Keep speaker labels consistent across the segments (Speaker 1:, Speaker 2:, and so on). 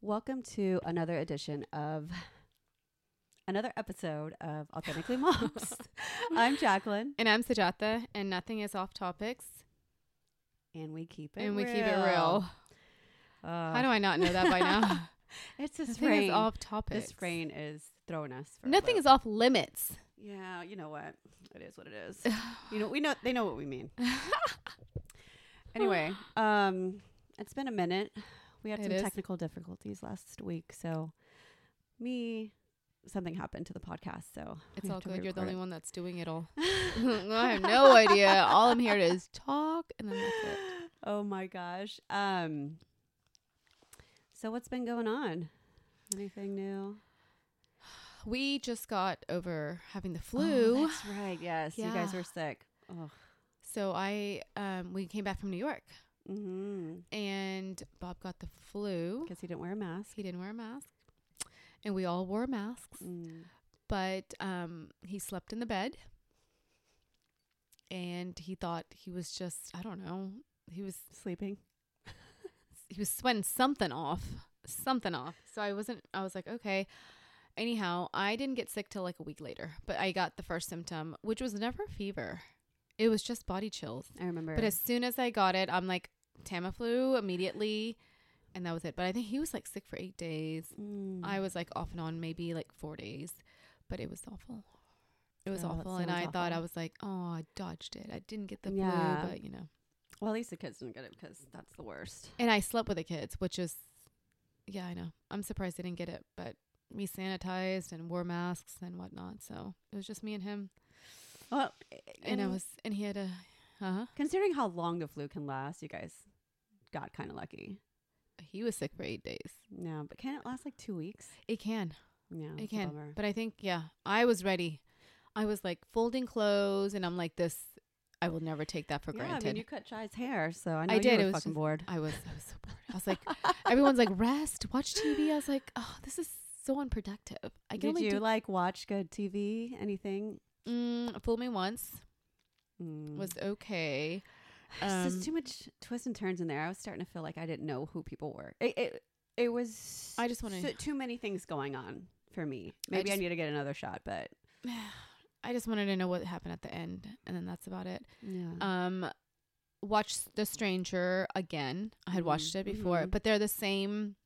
Speaker 1: Welcome to another edition of another episode of Authentically Moms. I'm Jacqueline,
Speaker 2: And I'm Sajata, and nothing is off topics,
Speaker 1: and we keep it
Speaker 2: and we
Speaker 1: real.
Speaker 2: keep it real.
Speaker 1: Uh,
Speaker 2: How do I not know that by now?
Speaker 1: it's this
Speaker 2: nothing
Speaker 1: rain.
Speaker 2: is off topics.
Speaker 1: This rain is throwing us. For
Speaker 2: Nothing is off limits.
Speaker 1: Yeah, you know what? It is what it is. you know, we know they know what we mean. Anyway, um, it's been a minute. We had
Speaker 2: It
Speaker 1: some
Speaker 2: is.
Speaker 1: technical difficulties last week, so me something happened to the podcast, so
Speaker 2: It's all good. You're the only
Speaker 1: it.
Speaker 2: one that's doing it all. I have no idea. All I'm here to is talk, and then that's it.
Speaker 1: Oh my gosh. Um So what's been going on? Anything new?
Speaker 2: We just got over having the
Speaker 1: Oh,
Speaker 2: flu,
Speaker 1: that's right. Yes, you guys were sick. Oh.
Speaker 2: so I um we came back from New York,
Speaker 1: Mhm.
Speaker 2: and Bob got the flu.
Speaker 1: Cuz he didn't wear a mask.
Speaker 2: He didn't wear a mask, and we all wore masks.
Speaker 1: Mm.
Speaker 2: but um he slept in the bed and he thought he was just i don't know he was
Speaker 1: Sleeping.
Speaker 2: he was sweating something off something off so i wasn't i was like okay anyhow i didn't get sick till like a week later but i got the first symptom which was never fever it was just body chills
Speaker 1: I remember.
Speaker 2: but as soon as i got it i'm like tamiflu immediately and that was it but i think he was like sick for eight days
Speaker 1: Mm.
Speaker 2: I was like off and on maybe like four days, but it was awful. It was
Speaker 1: Oh,
Speaker 2: awful, and I
Speaker 1: sounds
Speaker 2: thought I was like, oh, I dodged it. I didn't get the
Speaker 1: Yeah.
Speaker 2: flu, but you know.
Speaker 1: Well, at least the kids didn't get it because that's the worst.
Speaker 2: And I slept with the kids, which is, yeah, I know. I'm surprised they didn't get it, but we sanitized and wore masks and whatnot, so it was just me and him.
Speaker 1: Well,
Speaker 2: And, I was, and he had a, uh huh.
Speaker 1: considering how long the flu can last, you guys got kind of lucky.
Speaker 2: He was sick for eight days.
Speaker 1: No, but can it last like two weeks?
Speaker 2: It can.
Speaker 1: Yeah,
Speaker 2: It can. But I think, yeah, I was ready. I was like folding clothes, and I'm like, this, I will never take that for
Speaker 1: yeah,
Speaker 2: granted.
Speaker 1: I mean, you cut Chai's hair, so I know
Speaker 2: I
Speaker 1: you
Speaker 2: did,
Speaker 1: were
Speaker 2: it was
Speaker 1: fucking
Speaker 2: just-
Speaker 1: bored.
Speaker 2: I was I was so bored. I was like, everyone's like, rest, watch TV. I was like, oh, this is so unproductive. I can
Speaker 1: Did you
Speaker 2: do
Speaker 1: like watch good TV? Anything?
Speaker 2: mm, fool me once
Speaker 1: Mm.
Speaker 2: was okay.
Speaker 1: There's
Speaker 2: um,
Speaker 1: just too much twists and turns in there. I was starting to feel like I didn't know who people were. It it, it was.
Speaker 2: I just wanted
Speaker 1: so, too many things going on for me. Maybe I,
Speaker 2: just-
Speaker 1: need to get another shot, but
Speaker 2: I just wanted to know what happened at the end, and then that's about it.
Speaker 1: yeah.
Speaker 2: Um, watch The Stranger again. I had watched
Speaker 1: Mhm,
Speaker 2: it before,
Speaker 1: mhm.
Speaker 2: but they're the same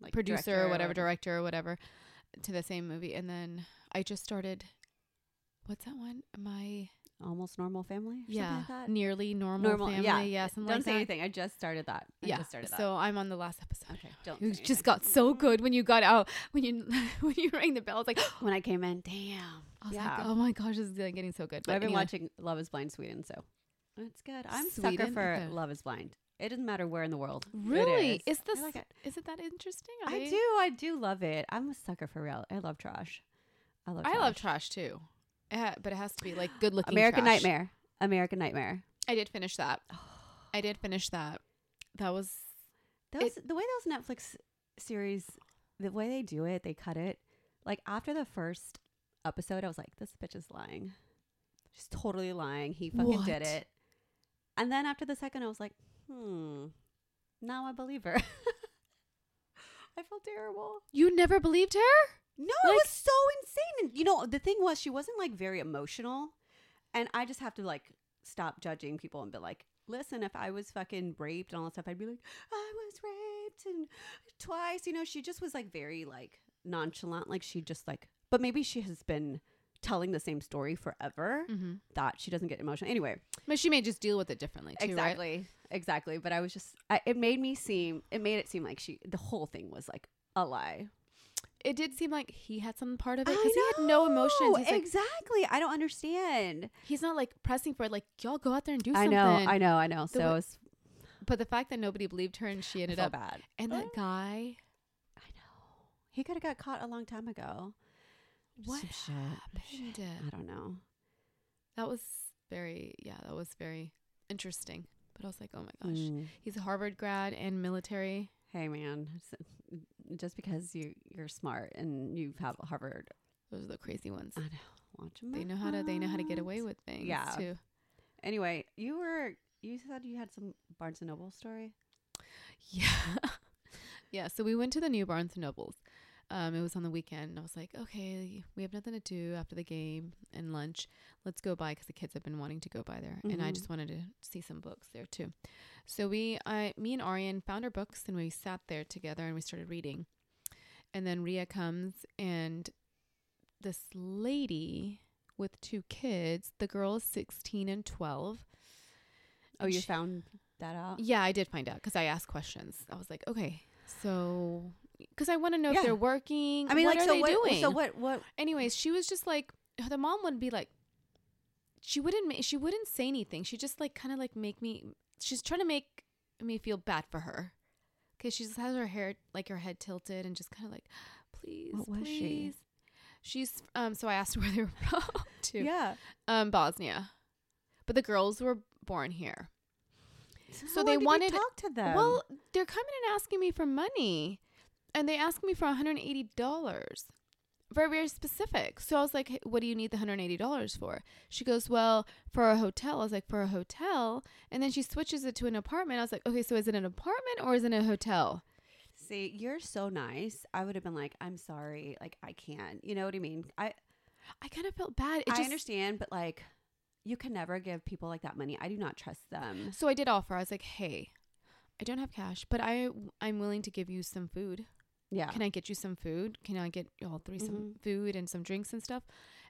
Speaker 1: like
Speaker 2: producer or whatever, director or whatever, to the same movie. And then I just started. What's that one? My
Speaker 1: Almost normal family.
Speaker 2: Yeah,
Speaker 1: like
Speaker 2: nearly normal,
Speaker 1: Normal.
Speaker 2: family.
Speaker 1: yeah.
Speaker 2: Yeah,
Speaker 1: Don't
Speaker 2: like
Speaker 1: say
Speaker 2: that.
Speaker 1: anything. I just started that. I
Speaker 2: yeah.
Speaker 1: just started that.
Speaker 2: So I'm on the last episode.
Speaker 1: okay. Don't.
Speaker 2: It
Speaker 1: say
Speaker 2: just
Speaker 1: anything.
Speaker 2: got so good when you got out when you when you rang the bell. It's like
Speaker 1: when I came in. Damn.
Speaker 2: I was
Speaker 1: yeah.
Speaker 2: like, oh my gosh, this is like getting so good. But
Speaker 1: I've been
Speaker 2: anyway,
Speaker 1: watching Love Is Blind Sweden, so it's good. I'm a sucker for
Speaker 2: Okay.
Speaker 1: Love Is Blind. It doesn't matter where in the world.
Speaker 2: Really,
Speaker 1: is.
Speaker 2: is this
Speaker 1: I like it.
Speaker 2: is it that interesting? Are
Speaker 1: I
Speaker 2: they-
Speaker 1: do. I do love it. I'm a sucker for real. I love trash. I love.
Speaker 2: I love trash too, it but it has to be like good looking.
Speaker 1: American
Speaker 2: trash.
Speaker 1: Nightmare. American Nightmare.
Speaker 2: I did finish that. I did finish that. That was
Speaker 1: Those the way those Netflix series, the way they do it, they cut it. Like after the first episode, I was like, "This bitch is lying. She's totally lying. He fucking
Speaker 2: What?
Speaker 1: did it." And then after the second, I was like, "Hmm, now I believe her." I felt terrible.
Speaker 2: you never believed her.
Speaker 1: No, it was so insane. And you know, the thing was, she wasn't like very emotional, and I just have to like stop judging people and be like, listen, if I was fucking raped and all that stuff, I'd be like, I was raped and twice. You know, she just was like very like nonchalant, like she just like, but maybe she has been telling the same story forever
Speaker 2: Mm-hmm.
Speaker 1: that she doesn't get emotional. Anyway,
Speaker 2: But she may just deal with it differently too, right?
Speaker 1: exactly, exactly. But I was just, I, it made me seem, it made it seem like she, the whole thing was like a lie.
Speaker 2: It did seem like he had some part of it because he had no emotions. He's like,
Speaker 1: exactly. I don't understand.
Speaker 2: he's not like pressing for it. Like y'all go out there and do something.
Speaker 1: I
Speaker 2: something.
Speaker 1: know, I know, I know.
Speaker 2: The
Speaker 1: So
Speaker 2: way-
Speaker 1: it's
Speaker 2: But the fact that nobody believed her and she ended
Speaker 1: so
Speaker 2: up
Speaker 1: bad.
Speaker 2: and that guy,
Speaker 1: I know. He could have got caught a long time ago.
Speaker 2: what
Speaker 1: Some shit. I don't know.
Speaker 2: That was very yeah, that was very interesting. But I was like, oh my gosh,
Speaker 1: Mm.
Speaker 2: he's a Harvard grad and military.
Speaker 1: Hey man, just because you you're smart and you have Harvard,
Speaker 2: Those are the crazy ones.
Speaker 1: I know. Watch 'em
Speaker 2: They know how to they know how to get away with things.
Speaker 1: Yeah.
Speaker 2: Too.
Speaker 1: Anyway, you were you said you had some Barnes and Noble story.
Speaker 2: Yeah. Yeah, so we went to the new Barnes and Nobles. Um, it was on the weekend. And I was like, okay, we have nothing to do after the game and lunch. Let's go by because the kids have been wanting to go by there, and I just wanted to see some books there too. So we, I, me and Arian found our books and we sat there together and we started reading. And then Ria comes and this lady with two kids. The girl is sixteen and twelve.
Speaker 1: Oh,
Speaker 2: And
Speaker 1: you
Speaker 2: she-
Speaker 1: found that out?
Speaker 2: yeah, I did find out because I asked questions. I was like, okay, so because I want to know
Speaker 1: Yeah.
Speaker 2: if they're working.
Speaker 1: I mean,
Speaker 2: what
Speaker 1: like,
Speaker 2: are
Speaker 1: so
Speaker 2: they
Speaker 1: what?
Speaker 2: doing?
Speaker 1: So what? What?
Speaker 2: Anyways, she was just like the mom would be like, she wouldn't she wouldn't say anything. She just like kind of like make me. She's trying to make me feel bad for her because she just has her hair like her head tilted and just kind of like, please,
Speaker 1: What was she?
Speaker 2: She's um. So I asked where they were from too.
Speaker 1: Yeah.
Speaker 2: Um, Bosnia, but the girls were born here. So
Speaker 1: how
Speaker 2: they wanted to
Speaker 1: talk to them.
Speaker 2: Well, they're coming and asking me for money, and they asked me for one hundred eighty dollars. Very very specific. So I was like, "Hey, "What do you need the hundred eighty dollars for?" She goes, "Well, for a hotel." I was like, "For a hotel," and then she switches it to an apartment. I was like, "Okay, so is it an apartment or is it a hotel?"
Speaker 1: see, you're so nice. I would have been like, I'm sorry, like I can't. You know what I mean? I
Speaker 2: I kind of felt bad. It
Speaker 1: I
Speaker 2: just,
Speaker 1: understand, but like, you can never give people like that money. I do not trust them.
Speaker 2: So I did offer. I was like, "Hey, I don't have cash, but I I'm willing to give you some food.
Speaker 1: Yeah.
Speaker 2: Can I get you some food? Can I get y'all 3 some
Speaker 1: Mhm.
Speaker 2: food and some drinks and stuff?"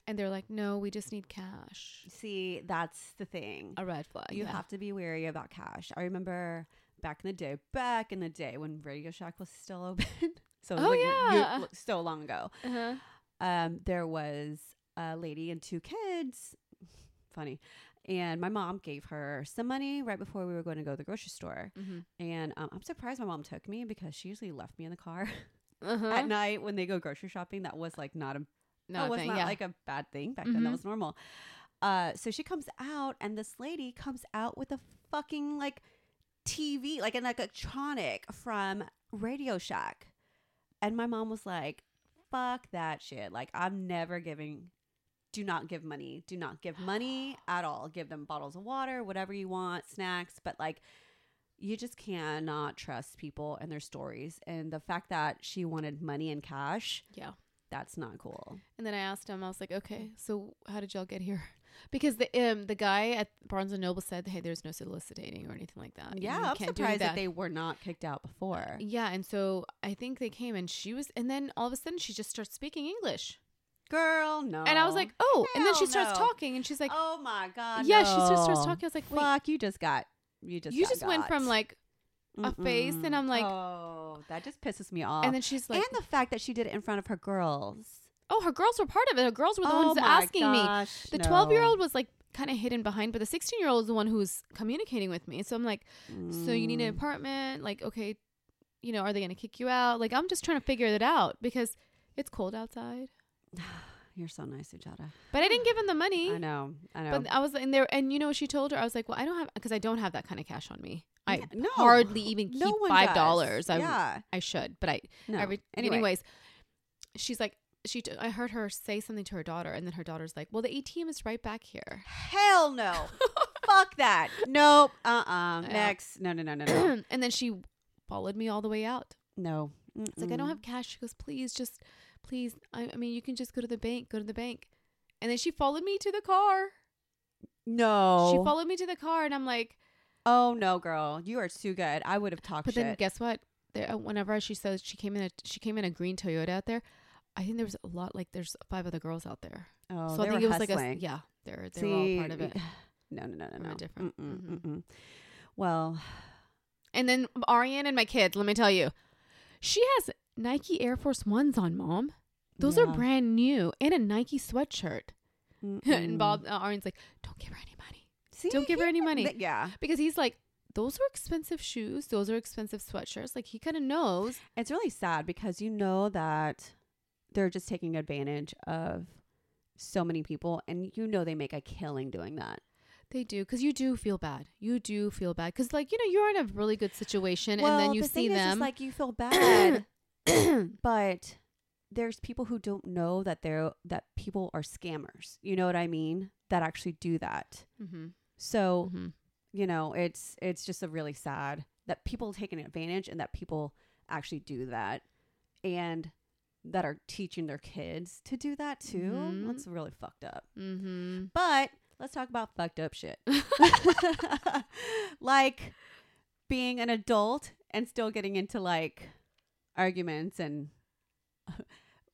Speaker 2: And they're like, "No, we just need cash."
Speaker 1: See, that's the thing.
Speaker 2: A red flag.
Speaker 1: you
Speaker 2: yeah.
Speaker 1: have to be wary about cash. I remember back in the day, back in the day when Radio Shack was still open. so
Speaker 2: Oh,
Speaker 1: like
Speaker 2: yeah.
Speaker 1: lo- so long ago.
Speaker 2: Uh-huh.
Speaker 1: Um, there was a lady and two kids. Funny. And my mom gave her some money right before we were going to go to the grocery store.
Speaker 2: Mm-hmm.
Speaker 1: And um, I'm surprised my mom took me because she usually left me in the car
Speaker 2: Uh-huh.
Speaker 1: at night when they go grocery shopping. That was like not a
Speaker 2: no,
Speaker 1: that was
Speaker 2: thing,
Speaker 1: not
Speaker 2: yeah.
Speaker 1: like a bad thing back then. That
Speaker 2: Mhm.
Speaker 1: was normal. Uh, so she comes out, and this lady comes out with a fucking like TV, like an electronic from Radio Shack, and my mom was like, "Fuck that shit! Like I'm never giving." Do not give money. Do not give money at all. Give them bottles of water, whatever you want, snacks, but like you just cannot trust people and their stories. And the fact that she wanted money and cash,
Speaker 2: yeah.
Speaker 1: that's not cool.
Speaker 2: And then I asked him, I was like, okay, so how did y'all get here? Because the um the guy at Barnes and Noble said, hey, there's no soliciting or anything like that.
Speaker 1: Yeah,
Speaker 2: you
Speaker 1: I'm
Speaker 2: can't do
Speaker 1: surprised that. they were not kicked out before.
Speaker 2: Yeah, and so I think they came and she was, and then all of a sudden she just starts speaking English,
Speaker 1: Girl, no.
Speaker 2: and I was like, oh, and then she starts
Speaker 1: no.
Speaker 2: talking, and she's like,
Speaker 1: oh my god.
Speaker 2: yeah, she just starts
Speaker 1: no.
Speaker 2: talking. I was like, wait,
Speaker 1: Fuck, you just got, you just,
Speaker 2: you
Speaker 1: got
Speaker 2: just went from like, a face, and I'm like-
Speaker 1: oh, that just pisses me off.
Speaker 2: and then she's like,
Speaker 1: and the fact that she did it in front of her girls.
Speaker 2: oh, her girls were part of it. Her girls were the
Speaker 1: oh
Speaker 2: ones
Speaker 1: my
Speaker 2: asking me.
Speaker 1: gosh,
Speaker 2: The
Speaker 1: no.
Speaker 2: 12 year old was like kind of hidden behind, but the 16 year old is the one who's communicating with me. So I'm like, so you need an
Speaker 1: Mm.
Speaker 2: apartment? Like, okay, you know, are they going to kick you out? Like, I'm just trying to figure it out because it's cold outside.
Speaker 1: You're so nice, Sujata.
Speaker 2: But I didn't give him the money.
Speaker 1: I know. I know.
Speaker 2: But I was in there, and you know she told her? I was like, well, I don't have, because I don't have that kind of cash on me. I
Speaker 1: Yeah, no,
Speaker 2: hardly even keep
Speaker 1: no
Speaker 2: five dollars. I
Speaker 1: yeah.
Speaker 2: I should, but I
Speaker 1: No.
Speaker 2: every
Speaker 1: anyway.
Speaker 2: anyways. She's like, she. T- I heard her say something to her daughter, and then her daughter's like, "Well, the ATM is right back here."
Speaker 1: Hell no. Fuck that. Nope. Uh uh
Speaker 2: Yeah.
Speaker 1: Next. No, no, no, no, no.
Speaker 2: and then she followed me all the way out.
Speaker 1: no.
Speaker 2: It's like I don't have cash. She goes, please, just please. I, I mean, you can just go to the bank. Go to the bank. And then she followed me to the car.
Speaker 1: No.
Speaker 2: She followed me to the car, and I'm like,
Speaker 1: oh no, girl. You are too good. I would have talked
Speaker 2: but
Speaker 1: shit.
Speaker 2: then guess what? There, uh, whenever she says she came in a she came in a green Toyota out there, I think there was a lot like there's five other girls out there.
Speaker 1: oh,
Speaker 2: so I think it was like a yeah, they're they were all part of it.
Speaker 1: No, no, no, no, no.
Speaker 2: different-
Speaker 1: Mm-mm,
Speaker 2: mhm.
Speaker 1: mm-mm. Well,
Speaker 2: And then Ariane and my kids, let me tell you, she has Nike Air Force Ones on, mom. Those are brand new, and a Nike sweatshirt. and. Bob uh, like, "Don't give her any money,"
Speaker 1: See,
Speaker 2: don't give her any money.
Speaker 1: th- Yeah,
Speaker 2: because he's like, "Those are expensive shoes. Those are expensive sweatshirts." Like he kind of knows.
Speaker 1: it's really sad because you know that they're just taking advantage of so many people, and you know they make a killing doing that.
Speaker 2: They do because you do feel bad. You do feel bad because, like, you know, you're in a really good situation,
Speaker 1: well,
Speaker 2: and then you
Speaker 1: the
Speaker 2: see
Speaker 1: thing is,
Speaker 2: them.
Speaker 1: like you feel bad, but there's people who don't know that they're that people are scammers. You know what I mean? That actually do that.
Speaker 2: mm-hmm.
Speaker 1: So you know, it's it's just a really sad that people taking advantage and that people actually do that and that are teaching their kids to do that too.
Speaker 2: Mhm.
Speaker 1: That's really fucked up.
Speaker 2: Mm-hmm.
Speaker 1: But let's talk about fucked up shit. like being an adult and still getting into like arguments and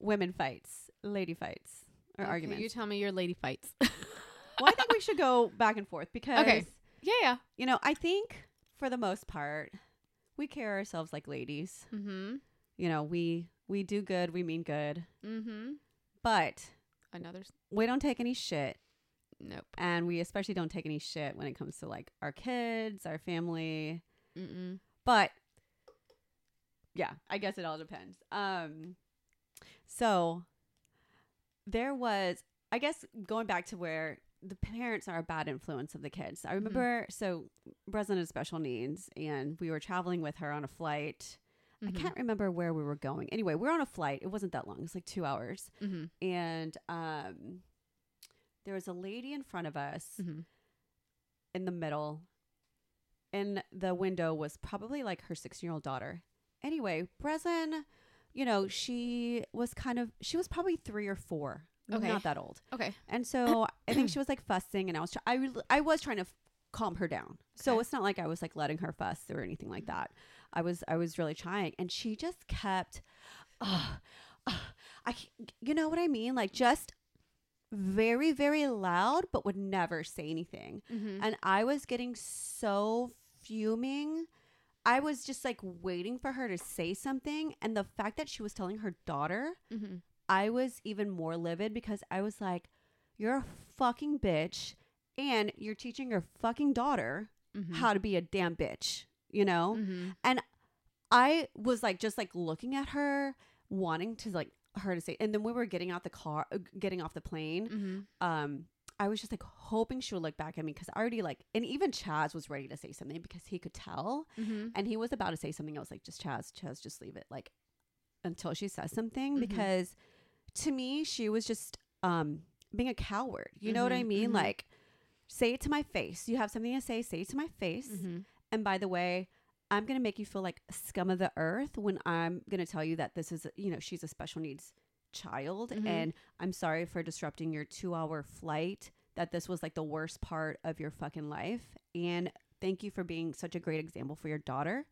Speaker 1: women fights, lady fights, or arguments.
Speaker 2: You tell me your lady fights.
Speaker 1: well, I think we should go back and forth because,
Speaker 2: Okay. yeah, yeah.
Speaker 1: you know, I think for the most part, we carry ourselves like ladies.
Speaker 2: Mm-hmm.
Speaker 1: You know, we we do good, we mean good,
Speaker 2: Mm-hmm.
Speaker 1: but
Speaker 2: Another.
Speaker 1: we don't take any shit
Speaker 2: Nope.
Speaker 1: and we especially don't take any shit when it comes to like our kids, our family.
Speaker 2: Mm-mm.
Speaker 1: But yeah, I guess it all depends. Um so there was I guess going back to where the parents are a bad influence of the kids. I remember so Breslin has special needs and we were traveling with her on a flight.
Speaker 2: Mhm.
Speaker 1: I can't remember where we were going. Anyway, we we're on a flight. It wasn't that long. It was like 2 hours.
Speaker 2: Mm-hmm.
Speaker 1: And um there was a lady in front of us
Speaker 2: Mm-hmm.
Speaker 1: in the middle and the window was probably like her 16 year old daughter anyway breslin you know she was kind of she was probably three or four
Speaker 2: Okay.
Speaker 1: not that old
Speaker 2: Okay.
Speaker 1: and so i think she was like fussing and i was try- I, re- I was trying to f- calm her down so
Speaker 2: Okay.
Speaker 1: it's not like i was like letting her fuss or anything like that i was i was really trying and she just kept uh, uh, i c- you know what i mean like just very very loud but would never say anything
Speaker 2: Mm-hmm.
Speaker 1: and I was getting so fuming. I was just like waiting for her to say something. And the fact that she was telling her daughter,
Speaker 2: mm-hmm.
Speaker 1: I was even more livid because I was like, you're a fucking bitch. And you're teaching your fucking daughter
Speaker 2: Mm-hmm.
Speaker 1: how to be a damn bitch, you know?
Speaker 2: Mm-hmm.
Speaker 1: I was like, just like looking at her, wanting to like her to say, and then we were getting out the car, uh, getting off the plane
Speaker 2: Mm-hmm.
Speaker 1: um I was just like hoping she would look back at me because I already like and even Chaz was ready to say something because he could tell
Speaker 2: Mm-hmm.
Speaker 1: and he was about to say something. I was like, just Chaz, Chaz, just leave it like until she says something
Speaker 2: Mhm.
Speaker 1: because to me she was just um being a coward. You know what I
Speaker 2: Mhm,
Speaker 1: mean?
Speaker 2: mhm.
Speaker 1: Like say it to my face. You have something to say, say it to my face.
Speaker 2: Mm-hmm.
Speaker 1: And by the way, I'm gonna make you feel like scum of the earth when I'm gonna tell you that this is you know she's a special needs child
Speaker 2: Mhm.
Speaker 1: and I'm sorry for disrupting your two hour flight. That this was like the worst part of your fucking life. And thank you for being such a great example for your daughter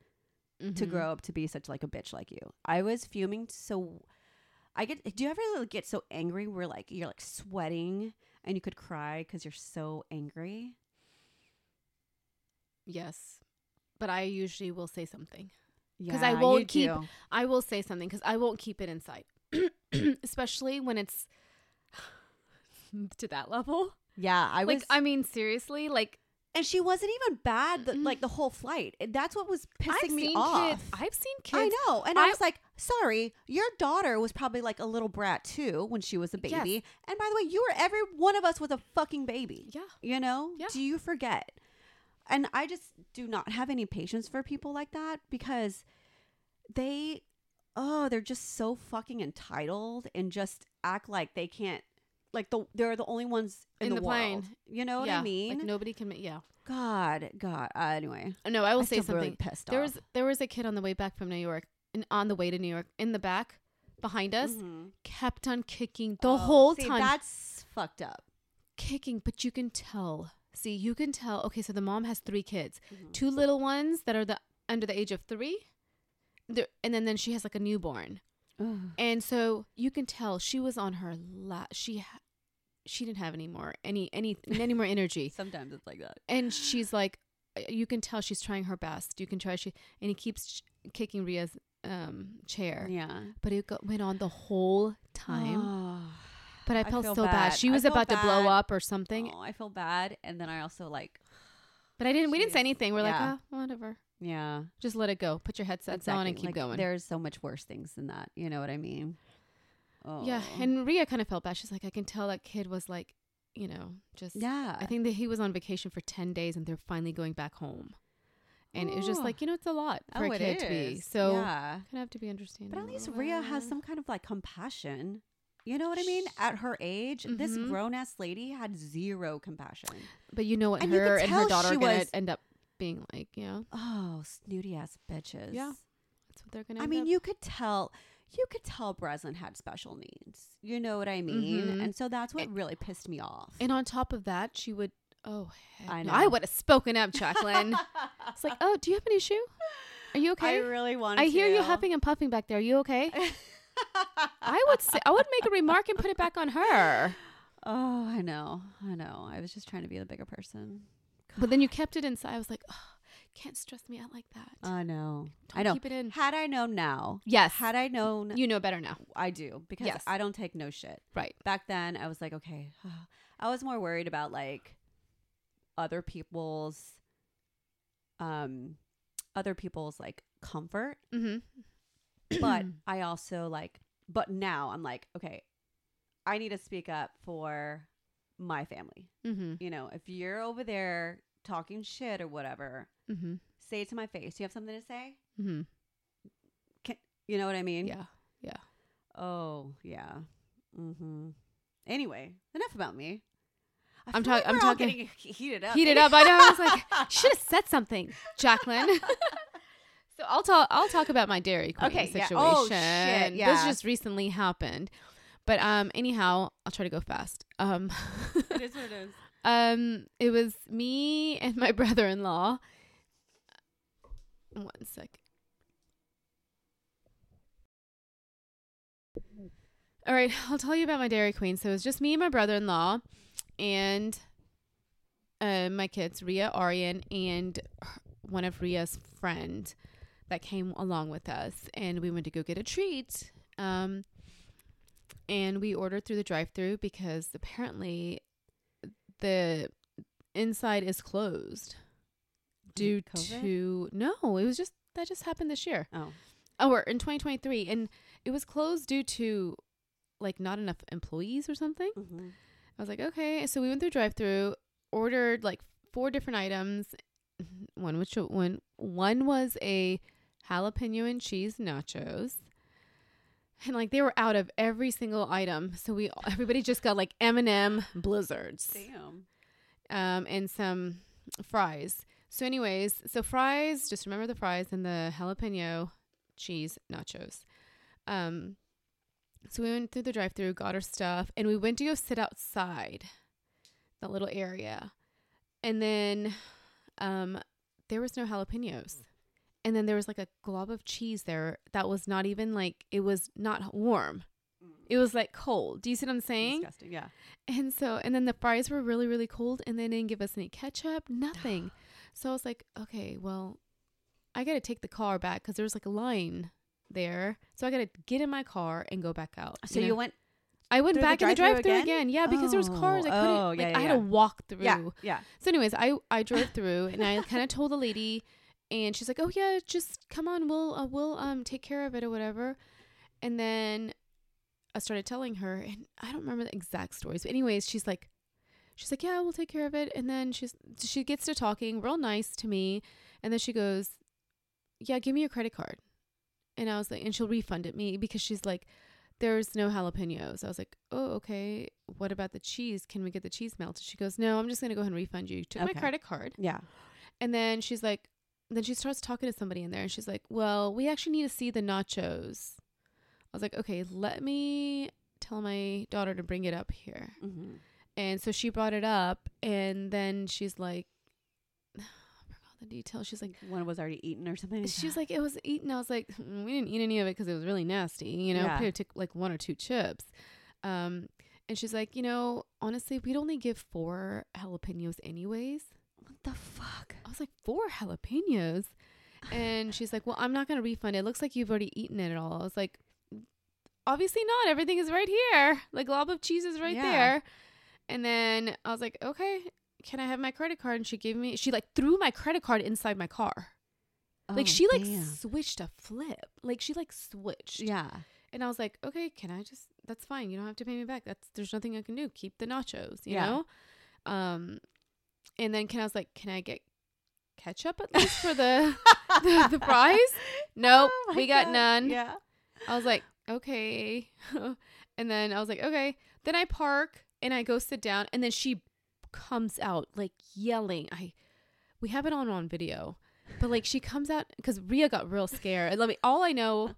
Speaker 2: Mm-hmm.
Speaker 1: to grow up to be such like a bitch like you. I was fuming so I get do you ever like, get so angry where like you're like sweating and you could cry because you're so angry?
Speaker 2: Yes, but I usually will say something.
Speaker 1: Yeah,
Speaker 2: 'Cause I won't keep-
Speaker 1: do.
Speaker 2: I will say something because I won't keep it inside, especially when it's to that level.
Speaker 1: Yeah, I was
Speaker 2: like, I mean, seriously, like
Speaker 1: and she wasn't even bad the, like the whole flight. That's what was pissing
Speaker 2: I've
Speaker 1: me
Speaker 2: seen
Speaker 1: off.
Speaker 2: kids. I've seen kids I
Speaker 1: know. And I,
Speaker 2: I-
Speaker 1: was like, sorry, your daughter was probably like a little brat too when she was a
Speaker 2: Yes.
Speaker 1: baby. And by the way, you were every one of us was a fucking baby.
Speaker 2: Yeah.
Speaker 1: You know?
Speaker 2: Yeah.
Speaker 1: Do you forget? And I just do not have any patience for people like that because they oh, they're just so fucking entitled and just act like they can't like the they're the only ones in,
Speaker 2: In
Speaker 1: the,
Speaker 2: the plane.
Speaker 1: world. You know what I mean?
Speaker 2: Like nobody can. Yeah.
Speaker 1: God, God. Uh, anyway,
Speaker 2: No, I will
Speaker 1: I'm
Speaker 2: say
Speaker 1: still really
Speaker 2: something.
Speaker 1: pissed
Speaker 2: there
Speaker 1: off.
Speaker 2: was there was a kid on the way back from New York, and on the way to New York, in the back, behind us,
Speaker 1: Mhm.
Speaker 2: kept on kicking the
Speaker 1: Oh,
Speaker 2: whole
Speaker 1: see,
Speaker 2: time.
Speaker 1: That's fucked up.
Speaker 2: kicking, but you can tell. See, you can tell. Okay, so the mom has three kids,
Speaker 1: Mhm.
Speaker 2: two little ones that are the under the age of three, They're- and then then she has like a newborn,
Speaker 1: Ugh.
Speaker 2: and so you can tell she was on her la She ha- she didn't have any more any any any more energy,
Speaker 1: Sometimes it's like that.
Speaker 2: and she's like, uh, you can tell she's trying her best. You can try she and he keeps ch- kicking Ria's um chair,
Speaker 1: Yeah.
Speaker 2: but it go- went on the whole time.
Speaker 1: Oh,
Speaker 2: But I
Speaker 1: I
Speaker 2: felt so bad.
Speaker 1: bad.
Speaker 2: She
Speaker 1: I
Speaker 2: was about to blow up or something.
Speaker 1: Oh, I feel bad, and then I also like,
Speaker 2: But I didn't. We didn't say anything. We're
Speaker 1: Yeah.
Speaker 2: like, oh, whatever.
Speaker 1: Yeah,
Speaker 2: Just let it go. Put your headsets on and keep
Speaker 1: Like,
Speaker 2: going.
Speaker 1: There's so much worse things than that. You know what I mean? Oh.
Speaker 2: Yeah. And Ria kind of felt bad. She's like, I can tell that kid was like, you know, just.
Speaker 1: yeah,
Speaker 2: I think that he was on vacation for ten days and they're finally going back home. And it was just
Speaker 1: Oh.
Speaker 2: like, you know, it's a lot for
Speaker 1: oh,
Speaker 2: a kid to be. So
Speaker 1: yeah,
Speaker 2: kind of have to be understanding.
Speaker 1: but at least Ria has some kind of like compassion. You know what I mean? At her age, this
Speaker 2: Mhm.
Speaker 1: grown ass lady had zero compassion.
Speaker 2: But you know what
Speaker 1: And
Speaker 2: her and her daughter are gonna end up being like, you know,
Speaker 1: Oh, snooty ass bitches.
Speaker 2: Yeah. that's what they're gonna.
Speaker 1: I mean,
Speaker 2: up-
Speaker 1: you could tell. You could tell Breslin had special needs. You know what I mean?
Speaker 2: Mhm.
Speaker 1: And so that's what
Speaker 2: And-
Speaker 1: really pissed me off.
Speaker 2: And on top of that, she would. Oh,
Speaker 1: I
Speaker 2: no.
Speaker 1: know.
Speaker 2: I would have spoken up, Jacqueline. it's like, oh, do you have an issue? Are you okay?
Speaker 1: I really wanted.
Speaker 2: I hear you huffing and puffing back there. Are you okay? I would say I would make a remark and put it back on her.
Speaker 1: Oh, I know. I know. I was just trying to be the bigger person.
Speaker 2: But then you kept it inside. I was like, oh, can't stress me out like that.
Speaker 1: I know.
Speaker 2: Don't
Speaker 1: I know.
Speaker 2: keep it in.
Speaker 1: Had I known now,
Speaker 2: Yes,
Speaker 1: had I known,
Speaker 2: you know better now.
Speaker 1: I do because
Speaker 2: Yes.
Speaker 1: I don't take no shit.
Speaker 2: Right.
Speaker 1: Back then, I was like, okay. I was more worried about like other people's, um, other people's like comfort,
Speaker 2: Mm-hmm.
Speaker 1: but I also like, but now I'm like, okay, I need to speak up for my family.
Speaker 2: mm-hmm.
Speaker 1: You know, if you're over there talking shit or whatever,
Speaker 2: Mm-hmm.
Speaker 1: say it to my face. You have something to say?
Speaker 2: Mm-hmm.
Speaker 1: You know what I mean?
Speaker 2: Yeah. Yeah.
Speaker 1: Oh, yeah. Mm-hmm. Anyway, enough about me. I
Speaker 2: I'm
Speaker 1: feel
Speaker 2: talk-
Speaker 1: like
Speaker 2: I'm talking-
Speaker 1: getting heated up.
Speaker 2: Heated up. I know. I was like, should have said something, Jacqueline. so I'll talk. I'll talk about my Dairy Queen
Speaker 1: Okay, yeah.
Speaker 2: situation.
Speaker 1: Oh, shit,
Speaker 2: This just recently happened, but um, anyhow, I'll try to go fast. Um,
Speaker 1: it is what it is.
Speaker 2: Um, it was me and my brother-in-law. One sec. All right, I'll tell you about my Dairy Queen. So it was just me and my brother-in-law, and uh, my kids, Ria, Arian, and one of Ria's friend that came along with us, and we went to go get a treat. Um, and we ordered through the drive-through because apparently the inside is closed due
Speaker 1: COVID?
Speaker 2: to no, it was just that just happened this year.
Speaker 1: Oh.
Speaker 2: Oh, or in 2023, and it was closed due to like not enough employees or something.
Speaker 1: Mm-hmm.
Speaker 2: I was like, okay. So we went through drive through, ordered like four different items. One which one one was a jalapeno and cheese nachos. And like they were out of every single item, so we everybody just got like M and M blizzards,
Speaker 1: Damn.
Speaker 2: um, and some fries. So, anyways, so fries, just remember the fries and the jalapeno cheese nachos. Um, so we went through the drive-through, got our stuff, and we went to go sit outside that little area, and then um, there was no jalapenos, and then there was like a glob of cheese there that was not even like it was not warm. Mm. It was like cold. Do you see what I'm saying?
Speaker 1: Disgusting. Yeah.
Speaker 2: And so, and then the fries were really, really cold, and they didn't give us any ketchup, nothing. so I was like, okay, well, I got to take the car back because there was like a line there. So I got to get in my car and go back out.
Speaker 1: So
Speaker 2: know?
Speaker 1: you went.
Speaker 2: I went
Speaker 1: through the
Speaker 2: back in the drive-through
Speaker 1: again?
Speaker 2: again? Yeah, because there was cars. I
Speaker 1: Oh,
Speaker 2: couldn't.
Speaker 1: oh,
Speaker 2: like,
Speaker 1: yeah,
Speaker 2: I had
Speaker 1: yeah.
Speaker 2: to walk through.
Speaker 1: Yeah. Yeah.
Speaker 2: So, anyways, I I drove through and I kind of told the lady, and she's like, "Oh yeah, just come on, we'll uh, we'll um take care of it or whatever." And then I started telling her, and I don't remember the exact stories, but anyways, she's like, she's like, "Yeah, we'll take care of it." And then she's she gets to talking real nice to me, and then she goes, "Yeah, give me your credit card," and I was like, and she'll refund it me because she's like. There's no jalapenos. I was like, oh, okay. What about the cheese? Can we get the cheese melted? She goes, no, I'm just going to go ahead and refund you. Took
Speaker 1: Okay.
Speaker 2: my credit card.
Speaker 1: Yeah.
Speaker 2: And then she's like, then she starts talking to somebody in there and she's like, well, we actually need to see the nachos. I was like, okay, let me tell my daughter to bring it up here.
Speaker 1: Mm-hmm.
Speaker 2: And so she brought it up and then she's like, I forgot the details. She's like,
Speaker 1: One was already eaten or something.
Speaker 2: she's like, it was eaten. I was like, "Mm, we didn't eat any of it because it was really nasty. You know,
Speaker 1: Yeah.
Speaker 2: took like one or two chips. Um, and she's like, you know, honestly, we'd only give four jalapenos anyways.
Speaker 1: The fuck?
Speaker 2: I was like, four jalapenos? And she's like, well, I'm not going to refund it. It looks like you've already eaten it all. I was like, obviously not. Everything is right here. The glob of cheese is right
Speaker 1: Yeah.
Speaker 2: there. And then I was like, okay, can I have my credit card? And she gave me, she like threw my credit card inside my car. like
Speaker 1: Oh,
Speaker 2: she like
Speaker 1: damn.
Speaker 2: switched a flip. Like she like switched.
Speaker 1: Yeah.
Speaker 2: And I was like, okay, can I just, that's fine. You don't have to pay me back. That's, there's nothing I can do. Keep the nachos, you
Speaker 1: Yeah.
Speaker 2: know? Um, and then can I was like, can I get ketchup at least for the, the, the fries? Nope.
Speaker 1: Oh
Speaker 2: we got
Speaker 1: God.
Speaker 2: none.
Speaker 1: Yeah.
Speaker 2: I was like, okay. and then I was like, okay. Then I park and I go sit down and then she comes out like yelling. I we have it on on video. But like she comes out because Ria got real scared. And let me all I know